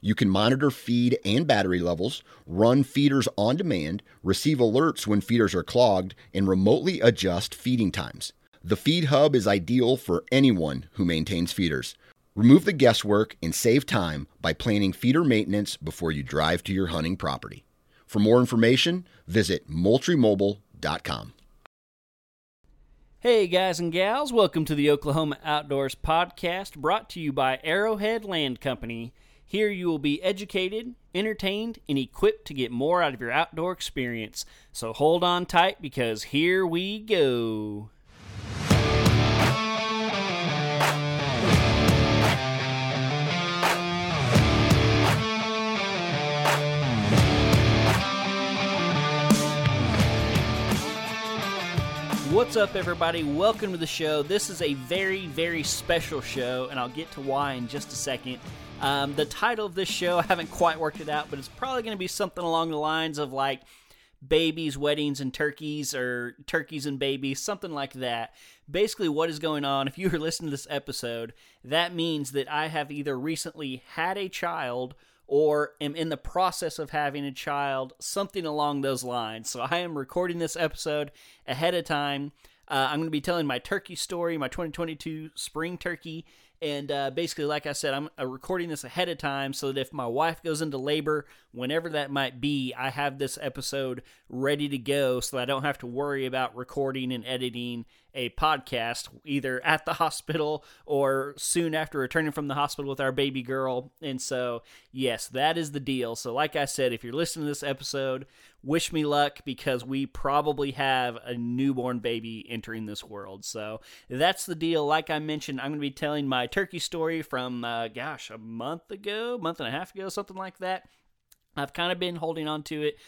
you can monitor feed and battery levels, run feeders on demand, receive alerts when feeders are clogged, and remotely adjust feeding times. The Feed Hub is ideal for anyone who maintains feeders. Remove the guesswork and save time by planning feeder maintenance before you drive to your hunting property. For more information, visit moultriemobile.com. Hey guys and gals, welcome to the Oklahoma Outdoors Podcast brought to you by Arrowhead Land Company. Here you will be educated, entertained, and equipped to get more out of your outdoor experience. So hold on tight because here we go. What's up, everybody? Welcome to the show. This is a very, very special show, and I'll get to why in just a second. Um, the title of this show, I haven't quite worked it out, but it's probably going to be something along the lines of like babies, weddings, and turkeys, or turkeys and babies, something like that. Basically, what is going on, if you are listening to this episode, that means that I have either recently had a child or am in the process of having a child, something along those lines. So I am recording this episode ahead of time. Uh, I'm going to be telling my turkey story, my 2022 spring turkey and uh, basically, like I said, I'm uh, recording this ahead of time so that if my wife goes into labor, whenever that might be, I have this episode ready to go so I don't have to worry about recording and editing a podcast either at the hospital or soon after returning from the hospital with our baby girl. And so, yes, that is the deal. So, like I said, if you're listening to this episode, wish me luck because we probably have a newborn baby entering this world. So, that's the deal. Like I mentioned, I'm going to be telling my turkey story from, uh, gosh, a month ago, month and a half ago, something like that. I've kind of been holding on to it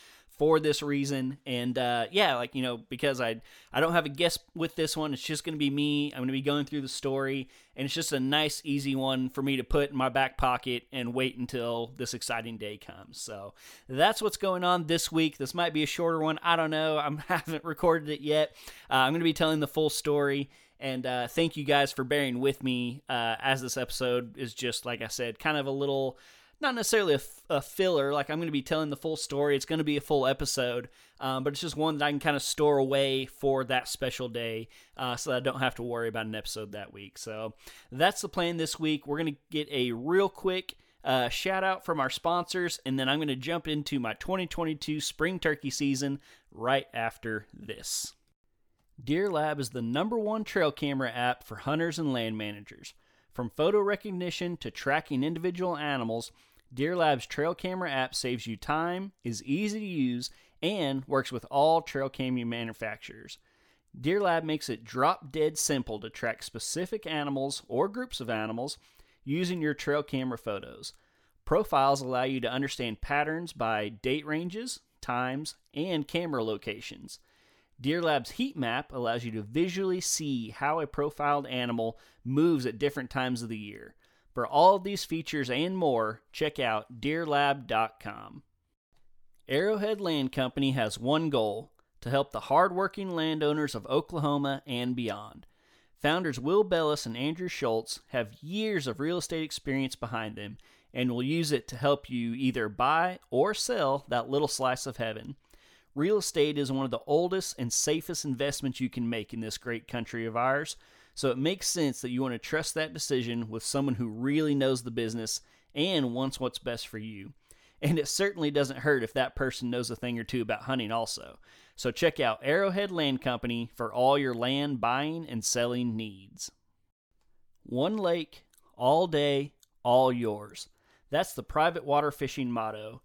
for this reason. And uh, yeah like you know because i i don't have a guest with this one it's just going to be me. I'm going to be going through the story and it's just a nice easy one for me to put in my back pocket and wait until this exciting day comes. So that's what's going on this week. This might be a shorter one. I don't know. I haven't recorded it yet. Uh, i'm going to be telling the full story. And uh, thank you guys for bearing with me uh, as this episode is just like i said kind of a little not necessarily a, a filler. Like I'm going to be telling the full story. It's going to be a full episode, um, but it's just one that I can kind of store away for that special day, uh, so that I don't have to worry about an episode that week. So that's the plan this week. We're going to get a real quick. Uh, shout out from our sponsors, and then I'm going to jump into my 2022 spring turkey season right after this. Deer Lab is the number one trail camera app for hunters and land managers. From photo recognition to tracking individual animals, Deer Lab's trail camera app saves you time, is easy to use, and works with all trail camera manufacturers. Deer Lab makes it drop dead simple to track specific animals or groups of animals using your trail camera photos. Profiles allow you to understand patterns by date ranges, times, and camera locations. Deer Lab's heat map allows you to visually see how a profiled animal moves at different times of the year. For all these features and more, check out deerlab.com. Arrowhead Land Company has one goal to help the hardworking landowners of Oklahoma and beyond. Founders Will Bellis and Andrew Schultz have years of real estate experience behind them and will use it to help you either buy or sell that little slice of heaven. Real estate is one of the oldest and safest investments you can make in this great country of ours. So it makes sense that you want to trust that decision with someone who really knows the business and wants what's best for you. And it certainly doesn't hurt if that person knows a thing or two about hunting, also. So check out Arrowhead Land Company for all your land buying and selling needs. One lake, all day, all yours. That's the private water fishing motto.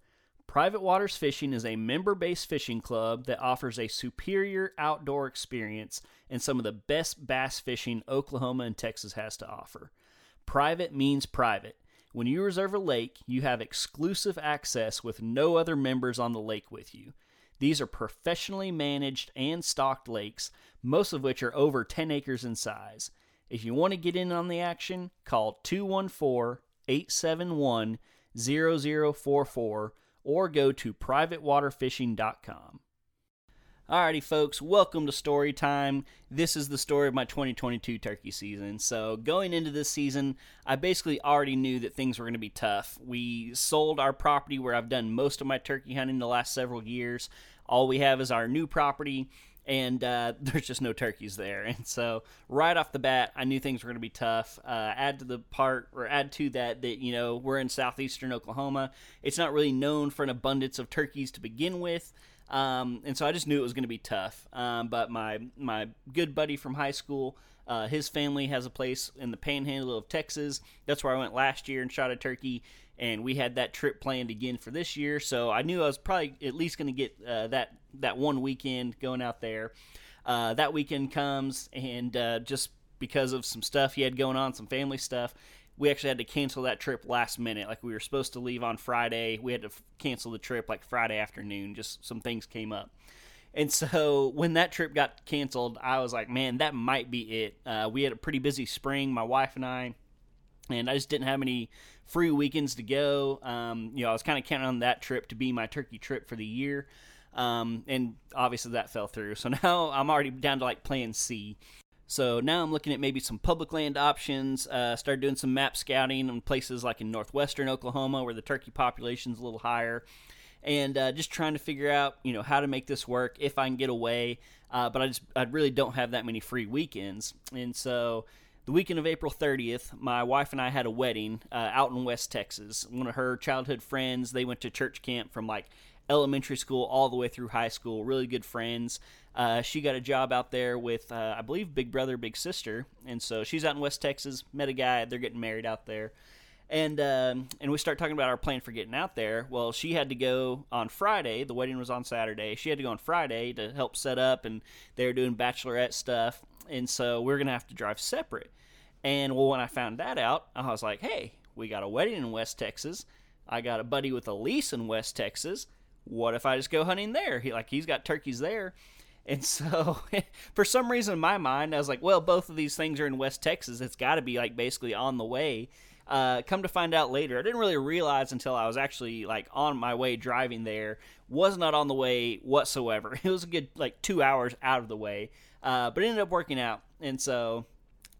Private Waters Fishing is a member based fishing club that offers a superior outdoor experience and some of the best bass fishing Oklahoma and Texas has to offer. Private means private. When you reserve a lake, you have exclusive access with no other members on the lake with you. These are professionally managed and stocked lakes, most of which are over 10 acres in size. If you want to get in on the action, call 214 871 0044 or go to privatewaterfishing.com. Alrighty, folks, welcome to story time. This is the story of my 2022 turkey season. So, going into this season, I basically already knew that things were going to be tough. We sold our property where I've done most of my turkey hunting the last several years. All we have is our new property, and uh, there's just no turkeys there. And so, right off the bat, I knew things were going to be tough. Uh, add to the part, or add to that, that you know we're in southeastern Oklahoma. It's not really known for an abundance of turkeys to begin with. Um, and so I just knew it was going to be tough. Um, but my my good buddy from high school, uh, his family has a place in the Panhandle of Texas. That's where I went last year and shot a turkey. And we had that trip planned again for this year, so I knew I was probably at least going to get uh, that that one weekend going out there. Uh, that weekend comes, and uh, just because of some stuff he had going on, some family stuff, we actually had to cancel that trip last minute. Like we were supposed to leave on Friday, we had to f- cancel the trip like Friday afternoon. Just some things came up. And so when that trip got canceled, I was like, man, that might be it. Uh, we had a pretty busy spring, my wife and I, and I just didn't have any free weekends to go. Um, you know, I was kind of counting on that trip to be my turkey trip for the year. Um, and obviously that fell through. So now I'm already down to like plan C. So now I'm looking at maybe some public land options. Uh, started doing some map scouting in places like in northwestern Oklahoma where the turkey population's a little higher, and uh, just trying to figure out you know how to make this work if I can get away. Uh, but I just I really don't have that many free weekends, and so the weekend of April 30th, my wife and I had a wedding uh, out in West Texas. One of her childhood friends, they went to church camp from like elementary school all the way through high school. Really good friends. Uh, she got a job out there with, uh, I believe, Big Brother, Big Sister, and so she's out in West Texas. Met a guy. They're getting married out there, and um, and we start talking about our plan for getting out there. Well, she had to go on Friday. The wedding was on Saturday. She had to go on Friday to help set up, and they were doing bachelorette stuff, and so we we're gonna have to drive separate. And well, when I found that out, I was like, hey, we got a wedding in West Texas. I got a buddy with a lease in West Texas. What if I just go hunting there? He like he's got turkeys there. And so, for some reason in my mind, I was like, well, both of these things are in West Texas. It's got to be like basically on the way. Uh, come to find out later, I didn't really realize until I was actually like on my way driving there. Was not on the way whatsoever. It was a good like two hours out of the way, uh, but it ended up working out. And so,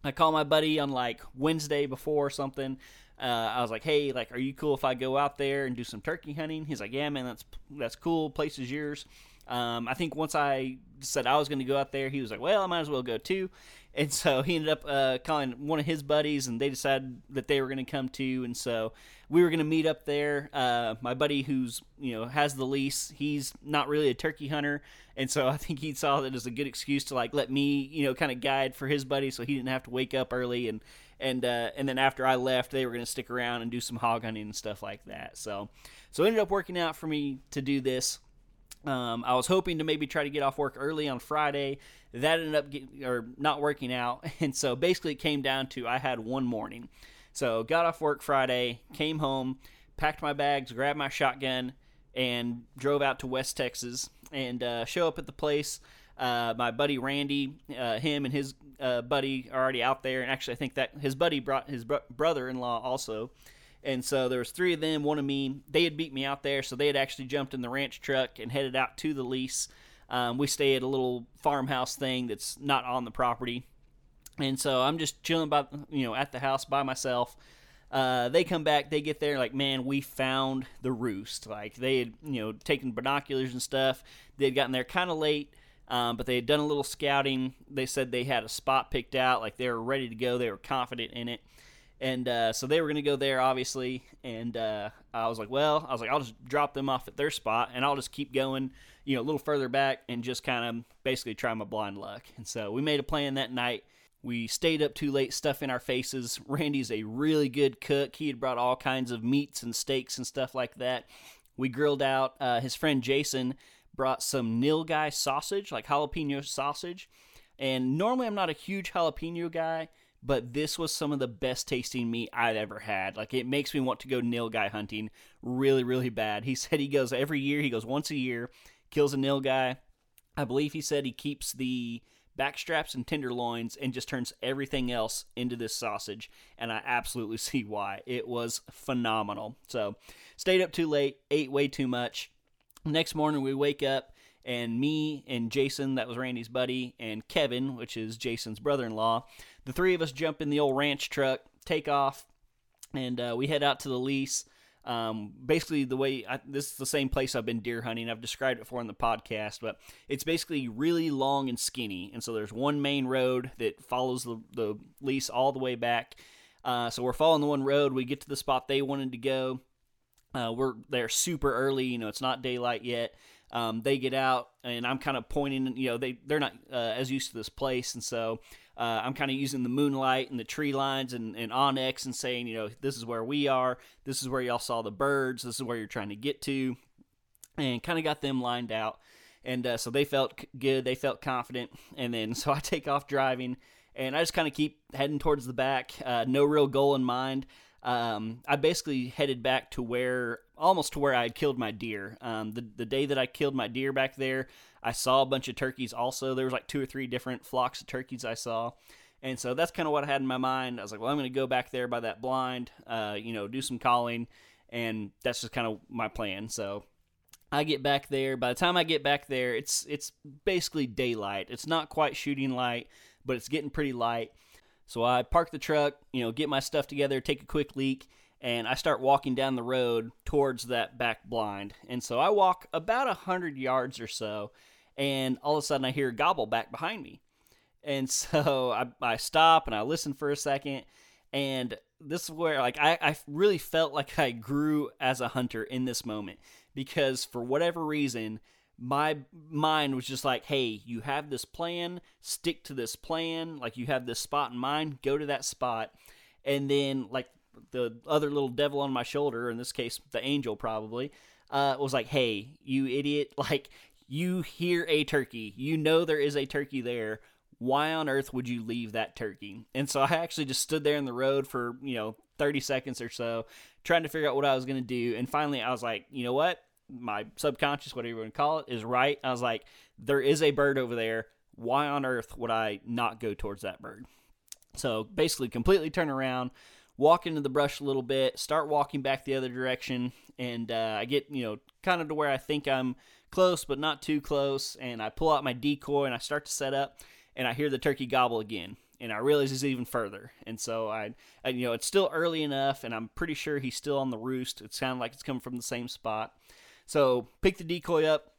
I called my buddy on like Wednesday before something. Uh, I was like, "Hey, like, are you cool if I go out there and do some turkey hunting?" He's like, "Yeah, man, that's that's cool. Place is yours." Um, I think once I said I was going to go out there, he was like, "Well, I might as well go too." And so he ended up uh, calling one of his buddies, and they decided that they were going to come too. And so we were going to meet up there. Uh, my buddy, who's you know has the lease, he's not really a turkey hunter, and so I think he saw that as a good excuse to like let me you know kind of guide for his buddy, so he didn't have to wake up early and and uh, and then after I left, they were going to stick around and do some hog hunting and stuff like that. So so it ended up working out for me to do this. Um, I was hoping to maybe try to get off work early on Friday. That ended up or not working out, and so basically it came down to I had one morning. So got off work Friday, came home, packed my bags, grabbed my shotgun, and drove out to West Texas and uh, show up at the place. Uh, my buddy Randy, uh, him and his uh, buddy are already out there, and actually I think that his buddy brought his bro- brother-in-law also. And so there was three of them, one of me. They had beat me out there, so they had actually jumped in the ranch truck and headed out to the lease. Um, we stay at a little farmhouse thing that's not on the property, and so I'm just chilling by, you know, at the house by myself. Uh, they come back, they get there, like, man, we found the roost. Like they had, you know, taken binoculars and stuff. They had gotten there kind of late, um, but they had done a little scouting. They said they had a spot picked out, like they were ready to go. They were confident in it. And uh, so they were going to go there, obviously. And uh, I was like, well, I was like, I'll just drop them off at their spot and I'll just keep going, you know, a little further back and just kind of basically try my blind luck. And so we made a plan that night. We stayed up too late, stuffing our faces. Randy's a really good cook. He had brought all kinds of meats and steaks and stuff like that. We grilled out. Uh, his friend Jason brought some nilgai sausage, like jalapeno sausage. And normally I'm not a huge jalapeno guy, but this was some of the best tasting meat I'd ever had. Like it makes me want to go nilgai hunting really, really bad. He said he goes every year, he goes once a year, kills a nilgai. I believe he said he keeps the backstraps and tenderloins and just turns everything else into this sausage and i absolutely see why it was phenomenal so stayed up too late ate way too much next morning we wake up and me and Jason, that was Randy's buddy, and Kevin, which is Jason's brother in law, the three of us jump in the old ranch truck, take off, and uh, we head out to the lease. Um, basically, the way I, this is the same place I've been deer hunting. I've described it before in the podcast, but it's basically really long and skinny. And so there's one main road that follows the, the lease all the way back. Uh, so we're following the one road. We get to the spot they wanted to go. Uh, we're there super early. You know, it's not daylight yet. Um, they get out, and I'm kind of pointing. You know, they they're not uh, as used to this place, and so uh, I'm kind of using the moonlight and the tree lines and, and onX and saying, you know, this is where we are. This is where y'all saw the birds. This is where you're trying to get to, and kind of got them lined out. And uh, so they felt good. They felt confident. And then so I take off driving, and I just kind of keep heading towards the back. Uh, no real goal in mind um, I basically headed back to where almost to where I had killed my deer. Um, the the day that I killed my deer back there, I saw a bunch of turkeys. Also, there was like two or three different flocks of turkeys I saw, and so that's kind of what I had in my mind. I was like, well, I'm going to go back there by that blind, uh, you know, do some calling, and that's just kind of my plan. So. I get back there. By the time I get back there, it's it's basically daylight. It's not quite shooting light, but it's getting pretty light. So I park the truck, you know, get my stuff together, take a quick leak, and I start walking down the road towards that back blind. And so I walk about a hundred yards or so, and all of a sudden I hear a gobble back behind me. And so I, I stop and I listen for a second, and this is where like I, I really felt like I grew as a hunter in this moment because for whatever reason my mind was just like, hey, you have this plan, stick to this plan. Like, you have this spot in mind, go to that spot. And then, like, the other little devil on my shoulder, in this case, the angel probably, uh, was like, hey, you idiot. Like, you hear a turkey, you know there is a turkey there. Why on earth would you leave that turkey? And so I actually just stood there in the road for, you know, 30 seconds or so, trying to figure out what I was going to do. And finally, I was like, you know what? My subconscious, whatever you want to call it, is right. I was like, there is a bird over there. Why on earth would I not go towards that bird? So basically, completely turn around, walk into the brush a little bit, start walking back the other direction, and uh, I get, you know, kind of to where I think I'm close, but not too close. And I pull out my decoy and I start to set up, and I hear the turkey gobble again. And I realize he's even further, and so I, I, you know, it's still early enough, and I'm pretty sure he's still on the roost. It sounds like it's coming from the same spot. So pick the decoy up,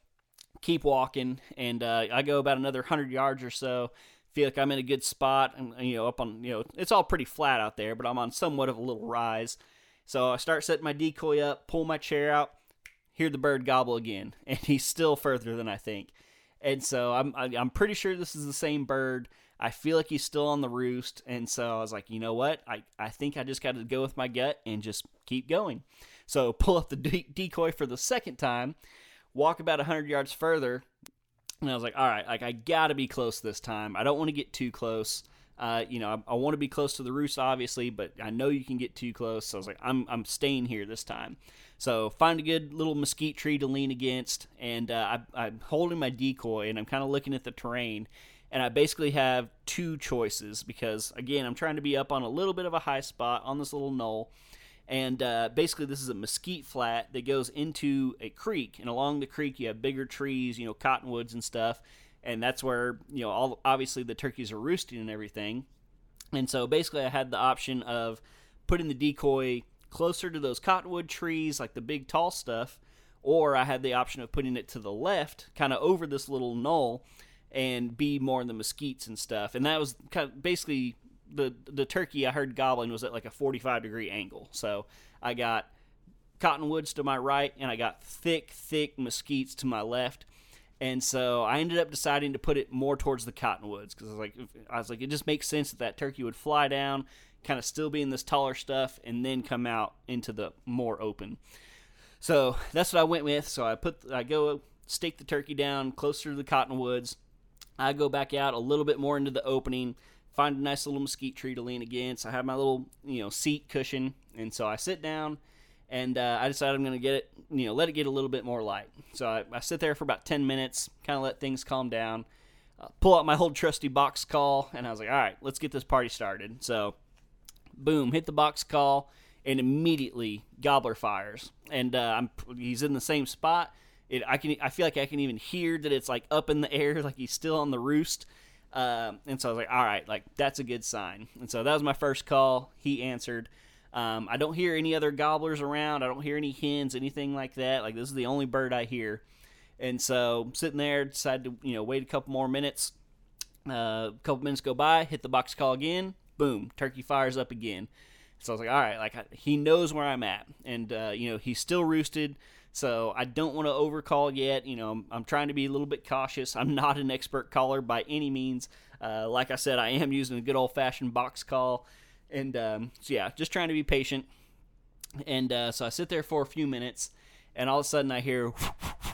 keep walking, and uh, I go about another hundred yards or so. Feel like I'm in a good spot, and you know, up on you know, it's all pretty flat out there, but I'm on somewhat of a little rise. So I start setting my decoy up, pull my chair out, hear the bird gobble again, and he's still further than I think. And so I'm I'm pretty sure this is the same bird. I feel like he's still on the roost, and so I was like, you know what? I I think I just got to go with my gut and just keep going. So pull up the de- decoy for the second time, walk about 100 yards further, and I was like, all right, like I got to be close this time. I don't want to get too close. Uh, you know, I, I want to be close to the roost, obviously, but I know you can get too close. So I was like, I'm, I'm staying here this time. So find a good little mesquite tree to lean against, and uh, I, I'm holding my decoy, and I'm kind of looking at the terrain. And I basically have two choices because, again, I'm trying to be up on a little bit of a high spot on this little knoll. And uh, basically, this is a mesquite flat that goes into a creek, and along the creek you have bigger trees, you know, cottonwoods and stuff, and that's where you know all obviously the turkeys are roosting and everything. And so basically, I had the option of putting the decoy closer to those cottonwood trees, like the big tall stuff, or I had the option of putting it to the left, kind of over this little knoll, and be more in the mesquites and stuff. And that was kind of basically the the turkey I heard gobbling was at like a 45 degree angle. So I got cottonwoods to my right, and I got thick, thick mesquites to my left. And so I ended up deciding to put it more towards the cottonwoods because I was like, I was like, it just makes sense that that turkey would fly down, kind of still be in this taller stuff, and then come out into the more open. So that's what I went with. So I put, I go stake the turkey down closer to the cottonwoods. I go back out a little bit more into the opening, find a nice little mesquite tree to lean against. I have my little, you know, seat cushion, and so I sit down and uh, I decide I'm going to get it, you know, let it get a little bit more light. So I, I sit there for about 10 minutes, kind of let things calm down, uh, pull out my old trusty box call, and I was like, all right, let's get this party started. So, boom, hit the box call, and immediately Gobbler fires, and uh, he's in the same spot. It, I can I feel like I can even hear that it's like up in the air, like he's still on the roost. Um, and so I was like, all right, like that's a good sign. And so that was my first call. He answered. Um, I don't hear any other gobblers around. I don't hear any hens, anything like that. Like this is the only bird I hear. And so sitting there, decided to you know wait a couple more minutes. Uh, a couple minutes go by, hit the box call again. Boom, turkey fires up again. So I was like, all right, like he knows where I'm at, and uh, you know he's still roosted. So I don't want to overcall yet. You know, I'm, I'm, trying to be a little bit cautious. I'm not an expert caller by any means. Uh, like I said, I am using a good old fashioned box call. And um, so, yeah, just trying to be patient. And uh, so I sit there for a few minutes, and all of a sudden I hear,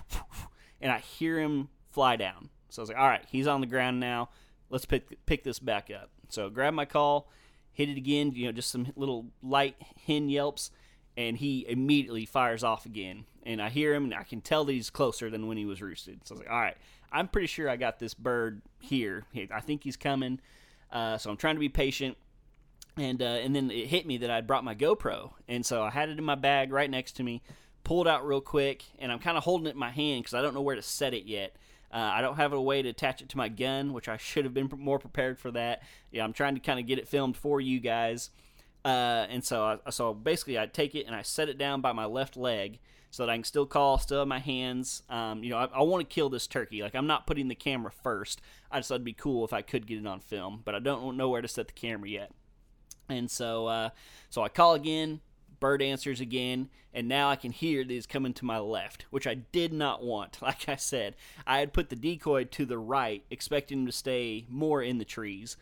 and I hear him fly down. So I was like, all right, he's on the ground now. Let's pick, pick this back up. So grab my call, hit it again, you know, just some little light hen yelps, and he immediately fires off again. And I hear him, and I can tell that he's closer than when he was roosted. So I was like, all right, I'm pretty sure I got this bird here. I think he's coming. Uh, so I'm trying to be patient and uh, and then it hit me that I'd brought my GoPro, and so I had it in my bag right next to me. Pulled out real quick, and I'm kind of holding it in my hand because I don't know where to set it yet. Uh, I don't have a way to attach it to my gun, which I should have been more prepared for that. Yeah, I'm trying to kind of get it filmed for you guys. Uh, and so, I, so basically, I take it and I set it down by my left leg so that I can still call, still have my hands. Um, you know, I, I want to kill this turkey. Like I'm not putting the camera first. I just thought it'd be cool if I could get it on film, but I don't know where to set the camera yet. And so, uh, so I call again. Bird answers again, and now I can hear these coming to my left, which I did not want. Like I said, I had put the decoy to the right, expecting him to stay more in the trees.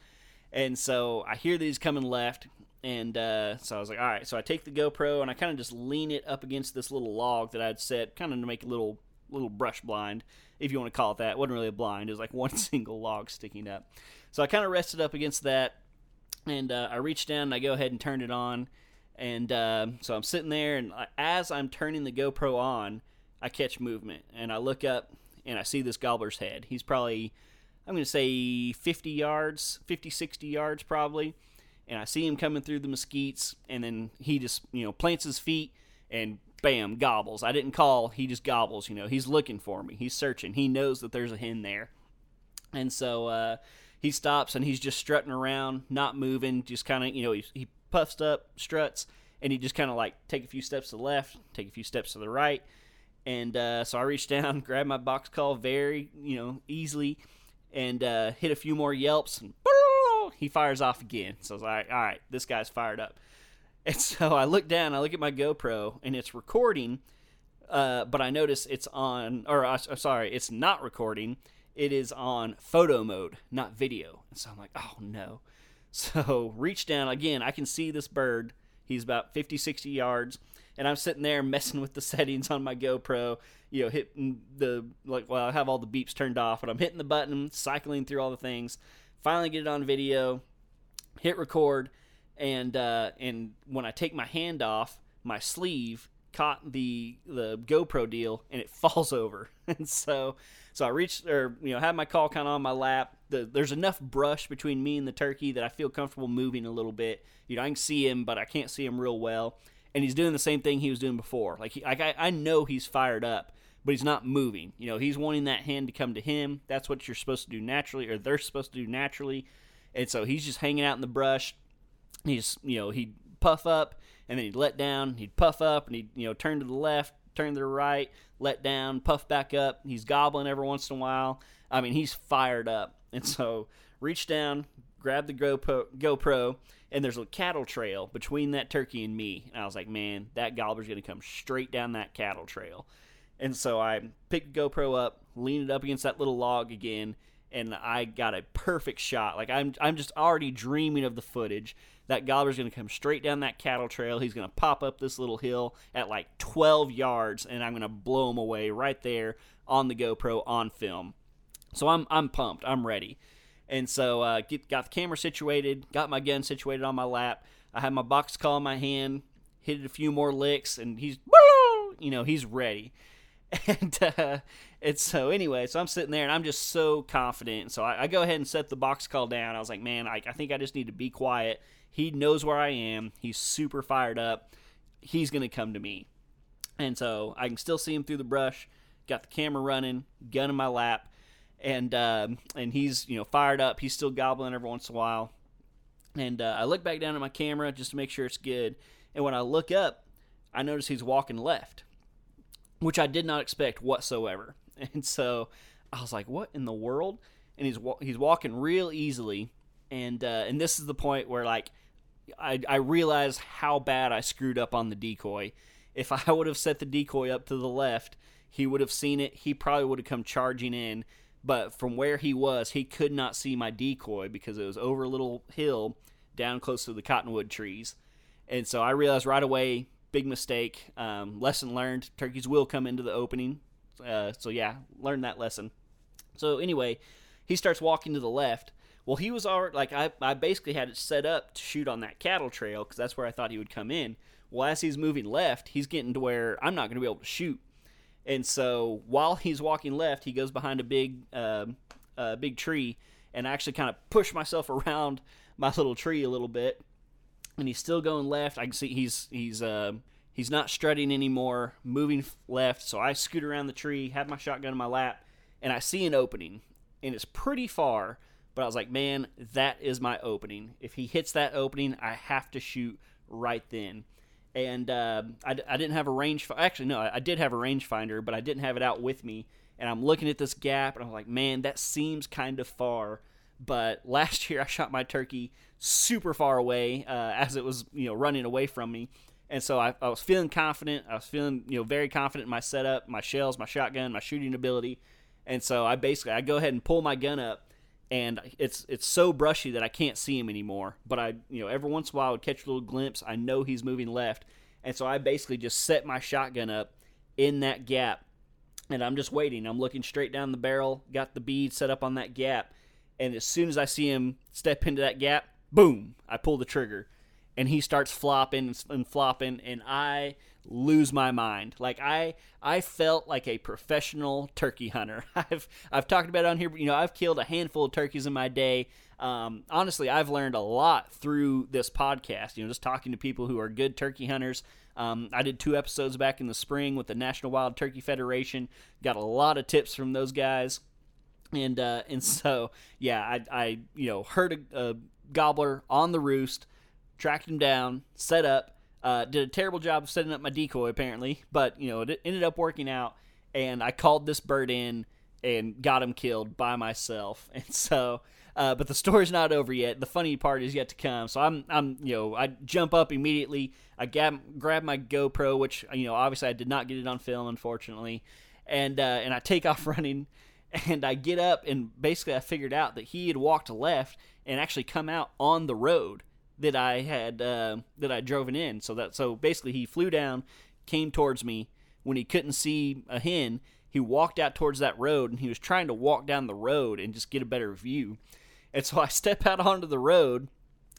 And so I hear these coming left, and uh, so I was like, all right. So I take the GoPro and I kind of just lean it up against this little log that I'd set, kind of to make a little little brush blind, if you want to call it that. It wasn't really a blind; it was like one single log sticking up. So I kind of rested up against that, and uh, I reach down and I go ahead and turn it on. And uh, so I'm sitting there, and as I'm turning the GoPro on, I catch movement, and I look up and I see this gobbler's head. He's probably, I'm going to say 50 yards, 50, 60 yards probably. And I see him coming through the mesquites, and then he just, you know, plants his feet and bam, gobbles. I didn't call, he just gobbles. You know, he's looking for me, he's searching, he knows that there's a hen there. And so, uh, he stops and he's just strutting around, not moving, just kind of, you know, he, he puffs up, struts, and he just kind of like take a few steps to the left, take a few steps to the right. And uh, so I reached down, grabbed my box call very, you know, easily, and uh, hit a few more yelps, and he fires off again. So I was like, all right, this guy's fired up. And so I look down, I look at my GoPro, and it's recording, uh, but I notice it's on, or uh, sorry, it's not recording it is on photo mode, not video. And so I'm like, oh no. So reach down again. I can see this bird. He's about 50, 60 yards. And I'm sitting there messing with the settings on my GoPro, you know, hitting the, like, well, I have all the beeps turned off, but I'm hitting the button, cycling through all the things. Finally get it on video, hit record, and, uh, and when I take my hand off, my sleeve caught the the GoPro deal and it falls over. And so so I reached or you know had my call kind of on my lap. The, there's enough brush between me and the turkey that I feel comfortable moving a little bit. You know I can see him, but I can't see him real well. And he's doing the same thing he was doing before. Like, he, like I, I know he's fired up, but he's not moving. You know he's wanting that hen to come to him. That's what you're supposed to do naturally, or they're supposed to do naturally. And so he's just hanging out in the brush. He's you know he'd puff up, and then he'd let down. He'd puff up, and he'd you know turn to the left, turn to the right, let down, puff back up. He's gobbling every once in a while. I mean, he's fired up, and so reach down, grab the GoPro, GoPro, and there's a cattle trail between that turkey and me. And I was like, man, that gobbler's going to come straight down that cattle trail. And so I picked GoPro up, leaned it up against that little log again, and I got a perfect shot. Like I'm, I'm just already dreaming of the footage. That gobbler's going to come straight down that cattle trail. He's going to pop up this little hill at like 12 yards, and I'm going to blow him away right there on the GoPro on film. So I'm, I'm pumped. I'm ready. And so uh, get, got the camera situated, got my gun situated on my lap. I had my box call in my hand, hit it a few more licks, and he's, you know, he's ready. And uh, so anyway, so I'm sitting there and I'm just so confident. So I, I go ahead and set the box call down. I was like, man, I, I think I just need to be quiet. He knows where I am. He's super fired up. He's gonna come to me. And so I can still see him through the brush. Got the camera running, gun in my lap and uh, and he's you know fired up. He's still gobbling every once in a while. And uh, I look back down at my camera just to make sure it's good. And when I look up, I notice he's walking left, which I did not expect whatsoever. And so I was like, "What in the world?" And he's he's walking real easily. And uh, and this is the point where like I I realized how bad I screwed up on the decoy. If I would have set the decoy up to the left, he would have seen it. He probably would have come charging in but from where he was, he could not see my decoy because it was over a little hill down close to the cottonwood trees. And so I realized right away, big mistake. Um, lesson learned. Turkeys will come into the opening. Uh, so yeah, learn that lesson. So anyway, he starts walking to the left. Well, he was already like I, I basically had it set up to shoot on that cattle trail because that's where I thought he would come in. Well, as he's moving left, he's getting to where I'm not going to be able to shoot. And so while he's walking left, he goes behind a big, uh, uh, big tree, and I actually kind of push myself around my little tree a little bit. And he's still going left. I can see he's he's uh, he's not strutting anymore, moving left. So I scoot around the tree, have my shotgun in my lap, and I see an opening, and it's pretty far. But I was like, man, that is my opening. If he hits that opening, I have to shoot right then and uh, I, I didn't have a range. Actually, no, I did have a rangefinder, but I didn't have it out with me. And I'm looking at this gap, and I'm like, man, that seems kind of far. But last year, I shot my turkey super far away uh, as it was, you know, running away from me. And so I, I was feeling confident. I was feeling, you know, very confident in my setup, my shells, my shotgun, my shooting ability. And so I basically I go ahead and pull my gun up and it's it's so brushy that I can't see him anymore. But I, you know, every once in a while I would catch a little glimpse. I know he's moving left, and so I basically just set my shotgun up in that gap, and I'm just waiting. I'm looking straight down the barrel, got the bead set up on that gap, and as soon as I see him step into that gap, boom! I pull the trigger, and he starts flopping and flopping, and I lose my mind. Like I I felt like a professional turkey hunter. I've I've talked about it on here, but you know, I've killed a handful of turkeys in my day. Um, honestly, I've learned a lot through this podcast. You know, just talking to people who are good turkey hunters. Um, I did two episodes back in the spring with the National Wild Turkey Federation. Got a lot of tips from those guys, and uh, and so yeah, I, I you know heard a, a gobbler on the roost, tracked him down, set up, uh, did a terrible job of setting up my decoy, apparently, but you know it ended up working out. And I called this bird in and got him killed by myself. And so, uh, but the story's not over yet. The funny part is yet to come. So I'm, I'm, you know, I jump up immediately. I grab, grab my GoPro, which you know, obviously I did not get it on film, unfortunately, and uh, and I take off running. And I get up, and basically I figured out that he had walked left and actually come out on the road that I had uh, that I drove in. So that so basically he flew down, came towards me. When he couldn't see a hen, he walked out towards that road and he was trying to walk down the road and just get a better view. And so I step out onto the road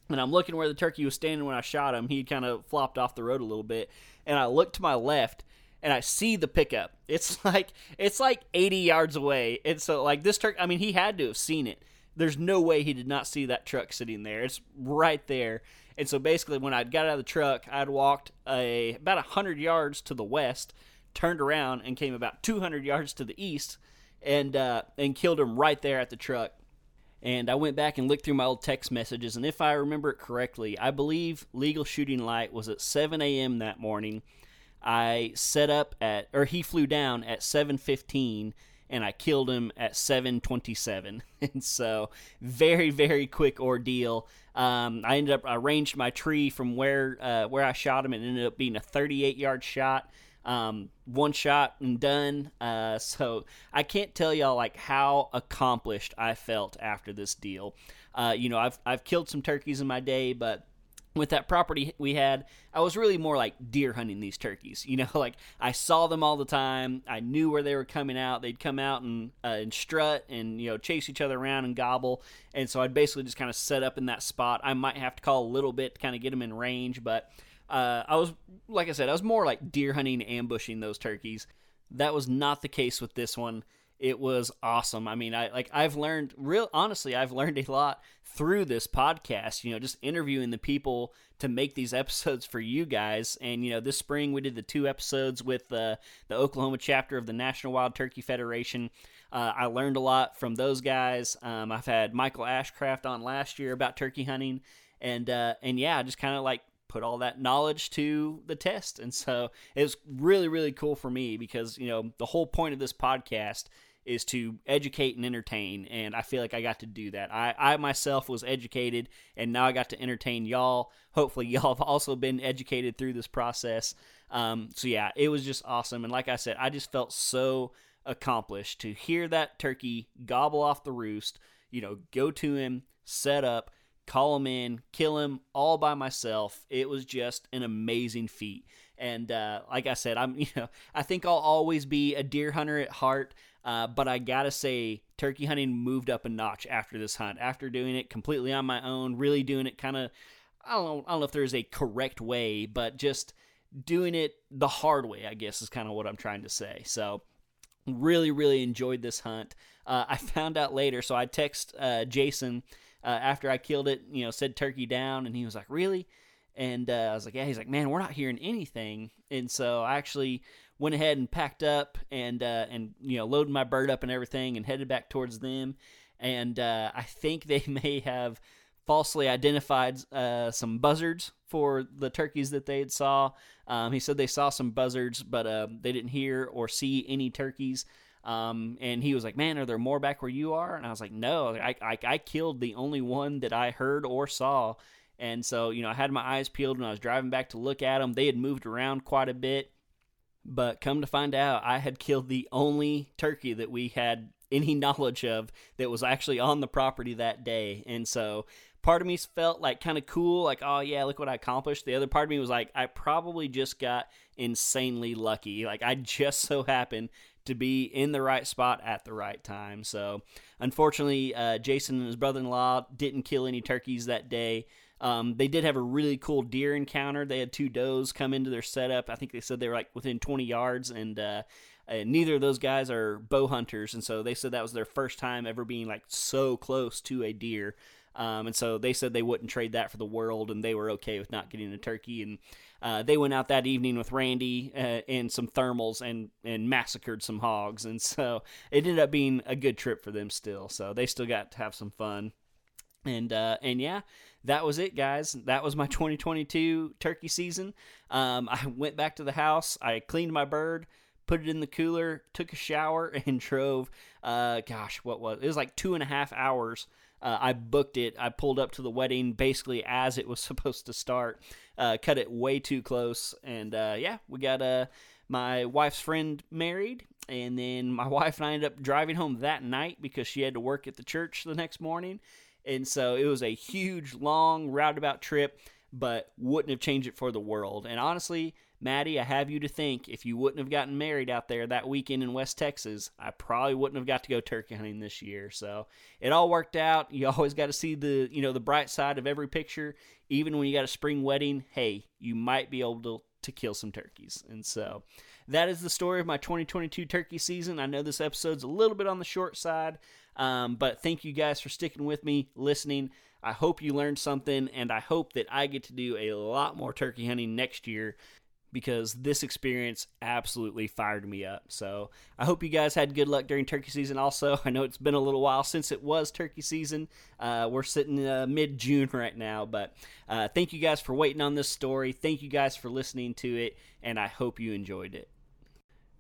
and I'm looking where the turkey was standing when I shot him. He kind of flopped off the road a little bit, and I look to my left and I see the pickup. It's like it's like 80 yards away. And so like this turkey, I mean, he had to have seen it there's no way he did not see that truck sitting there. It's right there. And so basically, when I got out of the truck, I'd walked a about hundred yards to the west, turned around, and came about 200 yards to the east, and uh, and killed him right there at the truck. And I went back and looked through my old text messages, and if I remember it correctly, I believe legal shooting light was at 7 a.m. that morning. I set up at, or he flew down at 7:15 and I killed him at 7:27. and so, very very quick ordeal. Um, I ended up I ranged my tree from where uh, where I shot him. and ended up being a 38 yard shot. Um, one shot and done. Uh, so I can't tell y'all like how accomplished I felt after this deal. Uh, you know, I've I've killed some turkeys in my day, but with that property we had, I was really more like deer hunting these turkeys. You know, like I saw them all the time. I knew where they were coming out. They'd come out and, uh, and strut and, you know, chase each other around and gobble. And so I'd basically just kind of set up in that spot. I might have to call a little bit to kind of get them in range, but uh, I was, like I said, I was more like deer hunting, ambushing those turkeys. That was not the case with this one it was awesome. I mean, I like I've learned real honestly, I've learned a lot through this podcast, you know, just interviewing the people to make these episodes for you guys. And you know, this spring we did the two episodes with uh, the Oklahoma chapter of the National Wild Turkey Federation. Uh, I learned a lot from those guys. Um, I've had Michael Ashcraft on last year about turkey hunting, and uh, and yeah, I just kind of like put all that knowledge to the test. And so it was really, really cool for me because, you know, the whole point of this podcast is to educate and entertain and i feel like i got to do that. I, I myself was educated and now i got to entertain y'all. Hopefully y'all have also been educated through this process. Um, so yeah it was just awesome. And like i said i just felt so accomplished to hear that turkey gobble off the roost you know go to him set up call him in kill him all by myself. It was just an amazing feat. And uh, like i said i'm you know i think i'll always be a deer hunter at heart uh, but I gotta say, turkey hunting moved up a notch after this hunt. After doing it completely on my own, really doing it kind of, I don't know, I don't know if there's a correct way, but just doing it the hard way, I guess is kind of what I'm trying to say. So, really, really enjoyed this hunt. Uh, I found out later, so I text uh, Jason uh, after I killed it. You know, said turkey down, and he was like, "Really?" And uh, I was like, "Yeah." He's like, "Man, we're not hearing anything." And so I actually went ahead and packed up and uh, and you know loaded my bird up and everything and headed back towards them. And uh, I think they may have falsely identified uh, some buzzards for the turkeys that they had saw. Um, he said they saw some buzzards, but uh, they didn't hear or see any turkeys. Um, and he was like, "Man, are there more back where you are?" And I was like, "No, I, I, I killed the only one that I heard or saw." And so, you know, I had my eyes peeled when I was driving back to look at them. They had moved around quite a bit. But come to find out, I had killed the only turkey that we had any knowledge of that was actually on the property that day. And so part of me felt like kind of cool, like, oh yeah, look what I accomplished. The other part of me was like, I probably just got insanely lucky. Like I just so happened to be in the right spot at the right time. So unfortunately, uh, Jason and his brother in law didn't kill any turkeys that day. Um, they did have a really cool deer encounter. They had two does come into their setup. I think they said they were like within 20 yards, and, uh, and neither of those guys are bow hunters, and so they said that was their first time ever being like so close to a deer. Um, and so they said they wouldn't trade that for the world, and they were okay with not getting a turkey. And uh, they went out that evening with Randy uh, and some thermals and and massacred some hogs. And so it ended up being a good trip for them still. So they still got to have some fun. And uh, and yeah, that was it, guys. That was my 2022 turkey season. Um, I went back to the house. I cleaned my bird, put it in the cooler, took a shower, and drove. Uh, gosh, what was it? Was like two and a half hours. Uh, I booked it. I pulled up to the wedding basically as it was supposed to start. Uh, cut it way too close, and uh, yeah, we got uh, my wife's friend married, and then my wife and I ended up driving home that night because she had to work at the church the next morning. And so it was a huge, long, roundabout trip, but wouldn't have changed it for the world. And honestly, Maddie, I have you to think if you wouldn't have gotten married out there that weekend in West Texas, I probably wouldn't have got to go turkey hunting this year. So it all worked out. You always got to see the, you know, the bright side of every picture. Even when you got a spring wedding, hey, you might be able to, to kill some turkeys. And so that is the story of my 2022 turkey season. I know this episode's a little bit on the short side. Um, but thank you guys for sticking with me, listening. I hope you learned something, and I hope that I get to do a lot more turkey hunting next year because this experience absolutely fired me up. So I hope you guys had good luck during turkey season. Also, I know it's been a little while since it was turkey season. Uh, we're sitting uh, mid June right now, but uh, thank you guys for waiting on this story. Thank you guys for listening to it, and I hope you enjoyed it.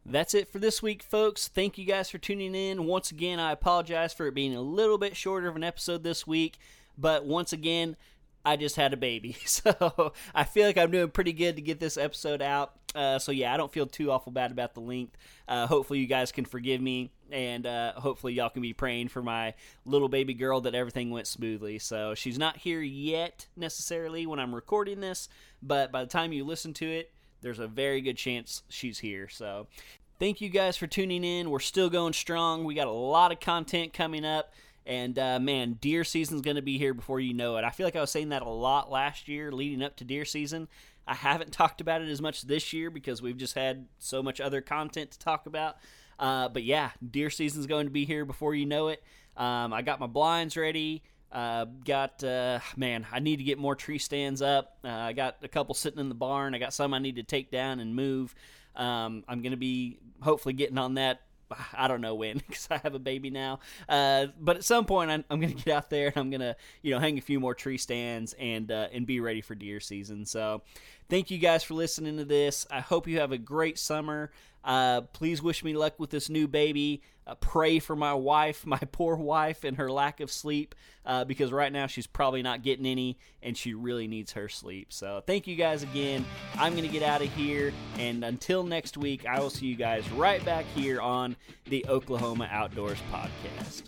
That's it for this week, folks. Thank you guys for tuning in. Once again, I apologize for it being a little bit shorter of an episode this week, but once again, I just had a baby. So I feel like I'm doing pretty good to get this episode out. Uh, so yeah, I don't feel too awful bad about the length. Uh, hopefully, you guys can forgive me, and uh, hopefully, y'all can be praying for my little baby girl that everything went smoothly. So she's not here yet necessarily when I'm recording this, but by the time you listen to it, there's a very good chance she's here. So thank you guys for tuning in. We're still going strong. We got a lot of content coming up. And uh, man, deer season's going to be here before you know it. I feel like I was saying that a lot last year leading up to deer season. I haven't talked about it as much this year because we've just had so much other content to talk about. Uh, but yeah, deer season's going to be here before you know it. Um, I got my blinds ready. Uh, got uh, man, I need to get more tree stands up. Uh, I got a couple sitting in the barn. I got some I need to take down and move. Um, I'm gonna be hopefully getting on that I don't know when because I have a baby now. Uh, but at some point, I'm, I'm going to get out there and I'm going to, you know, hang a few more tree stands and uh, and be ready for deer season. So, thank you guys for listening to this. I hope you have a great summer. Uh, please wish me luck with this new baby. Uh, pray for my wife, my poor wife, and her lack of sleep uh, because right now she's probably not getting any and she really needs her sleep. So, thank you guys again. I'm going to get out of here. And until next week, I will see you guys right back here on the Oklahoma Outdoors Podcast.